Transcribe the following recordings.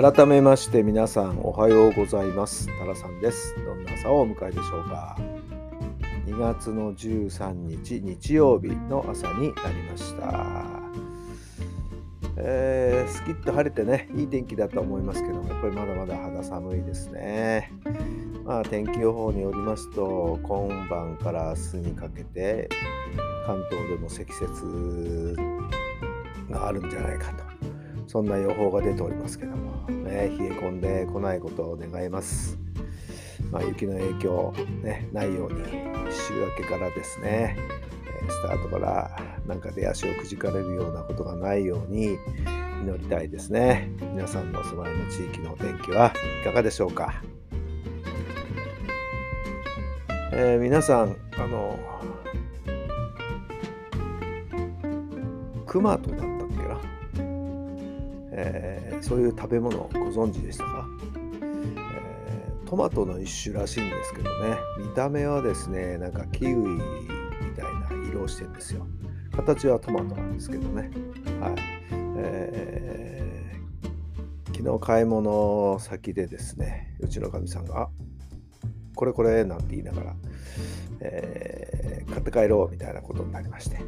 改めまして皆さんおはようございます。タラさんです。どんな朝をお迎えでしょうか。2月の13日日曜日の朝になりました。えー、スキッと晴れてねいい天気だと思いますけどもやっぱりまだまだ肌寒いですね。まあ天気予報によりますと今晩から明日にかけて関東でも積雪があるんじゃないかと。そんな予報が出ておりますけども、ね、冷え込んでこないことを願います。まあ、雪の影響、ね、ないように週明けからですね、スタートからなんか出足をくじかれるようなことがないように祈りたいですね。皆さんのお住まいの地域のお天気はいかがでしょうか。えー、皆さん、あの、クマとだえー、そういう食べ物をご存知でしたか、えー、トマトの一種らしいんですけどね。見た目はですねなんかキウイみたいな色をしてるんですよ。形はトマトなんですけどね。はい、えー、昨日買い物先でですねうちのかみさんが「これこれ」なんて言いながら、え、買って帰ろうみたいなことになりまして。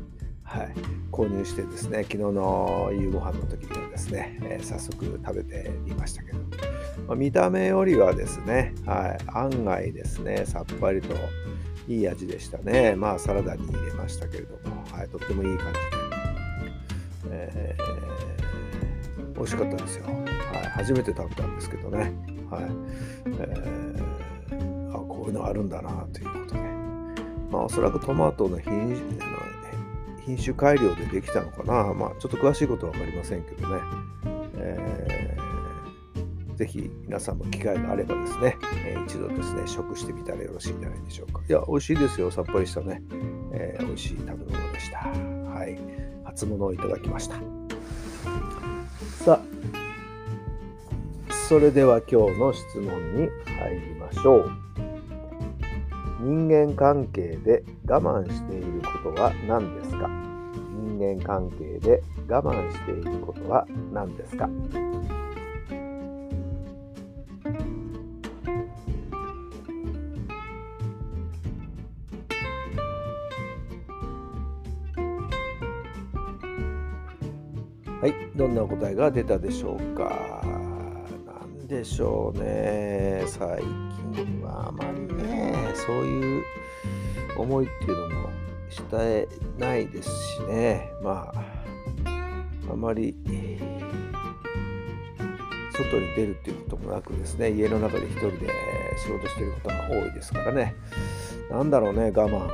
はい、購入してですね昨日の夕ご飯の時にはですね、えー、早速食べてみましたけど、まあ、見た目よりはですね、はい、案外ですねさっぱりといい味でしたね。まあサラダに入れましたけれども、はい、とってもいい感じで、えー、美味しかったですよ、はい、初めて食べたんですけどね、はい。えー、あこういうのあるんだなということで。まあおそらくトマトの品種品種改良でできたのかな、まあ、ちょっと詳しいことは分かりませんけどね、えー、ぜひ皆さんも機会があればですね、えー、一度ですね、食してみたらよろしいんじゃないでしょうか。いや、美味しいですよ、さっぱりしたね、えー、美味しい食べ物でした。はい、初物をいただきました。さあ、それでは今日の質問に入りましょう。人間関係で我慢していることは何ですか？人間関係で我慢していることは何ですか？はい、どんな答えが出たでしょうか？でしょうね。最近はあまりね、そういう思いっていうのもしたえないですしね。まあ、あまり外に出るっていうこともなくですね、家の中で一人で仕事してることが多いですからね。なんだろうね、我慢。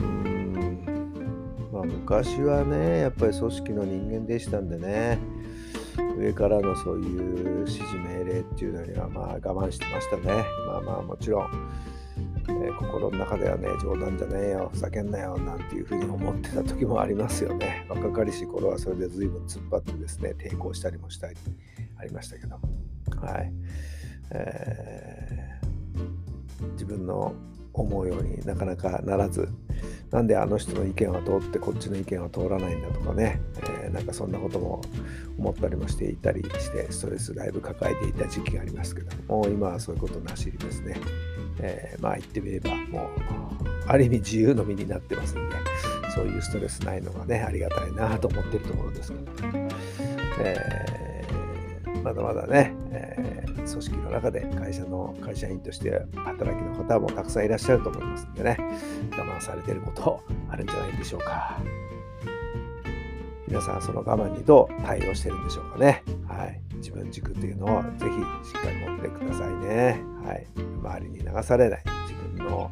うんまあ、昔はね、やっぱり組織の人間でしたんでね、上からのそういう指示命令っていうのにはまあ我慢してましたね。まあまあもちろん、えー、心の中ではね冗談じゃねえよふざけんなよなんていうふうに思ってた時もありますよね。若かりし頃はそれで随分突っ張ってですね抵抗したりもしたりありましたけどはい、えー、自分の思うようになかなかならずなんであの人の意見は通ってこっちの意見は通らないんだとかね、えなんかそんなことも思ったりもしていたりしてストレスだいぶ抱えていた時期がありますけども今はそういうことなしにですね、えー、まあ言ってみればもうある意味自由の身になってますんでそういうストレスないのがねありがたいなと思ってるところですけど、えーまだまだね、えー、組織の中で会社の会社員として働きの方もたくさんいらっしゃると思いますんでね、我慢されてることあるんじゃないでしょうか。皆さん、その我慢にどう対応してるんでしょうかね。はい。自分軸というのをぜひしっかり持ってくださいね。はい。周りに流されない自分の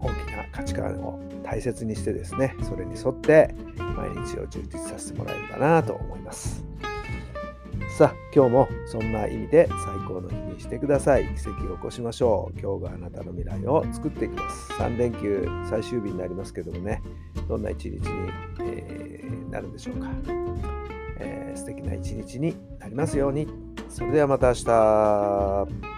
大きな価値観を大切にしてですねそれに沿って毎日を充実させてもらえればなと思いますさあ今日もそんな意味で最高の日にしてください。奇跡を起こしましょう。今日があなたの未来を作っていきます。3連休最終日になりますけどもね。どんな一日に、えー、なるんでしょうか、えー、素敵な一日になりますように。それではまた明日。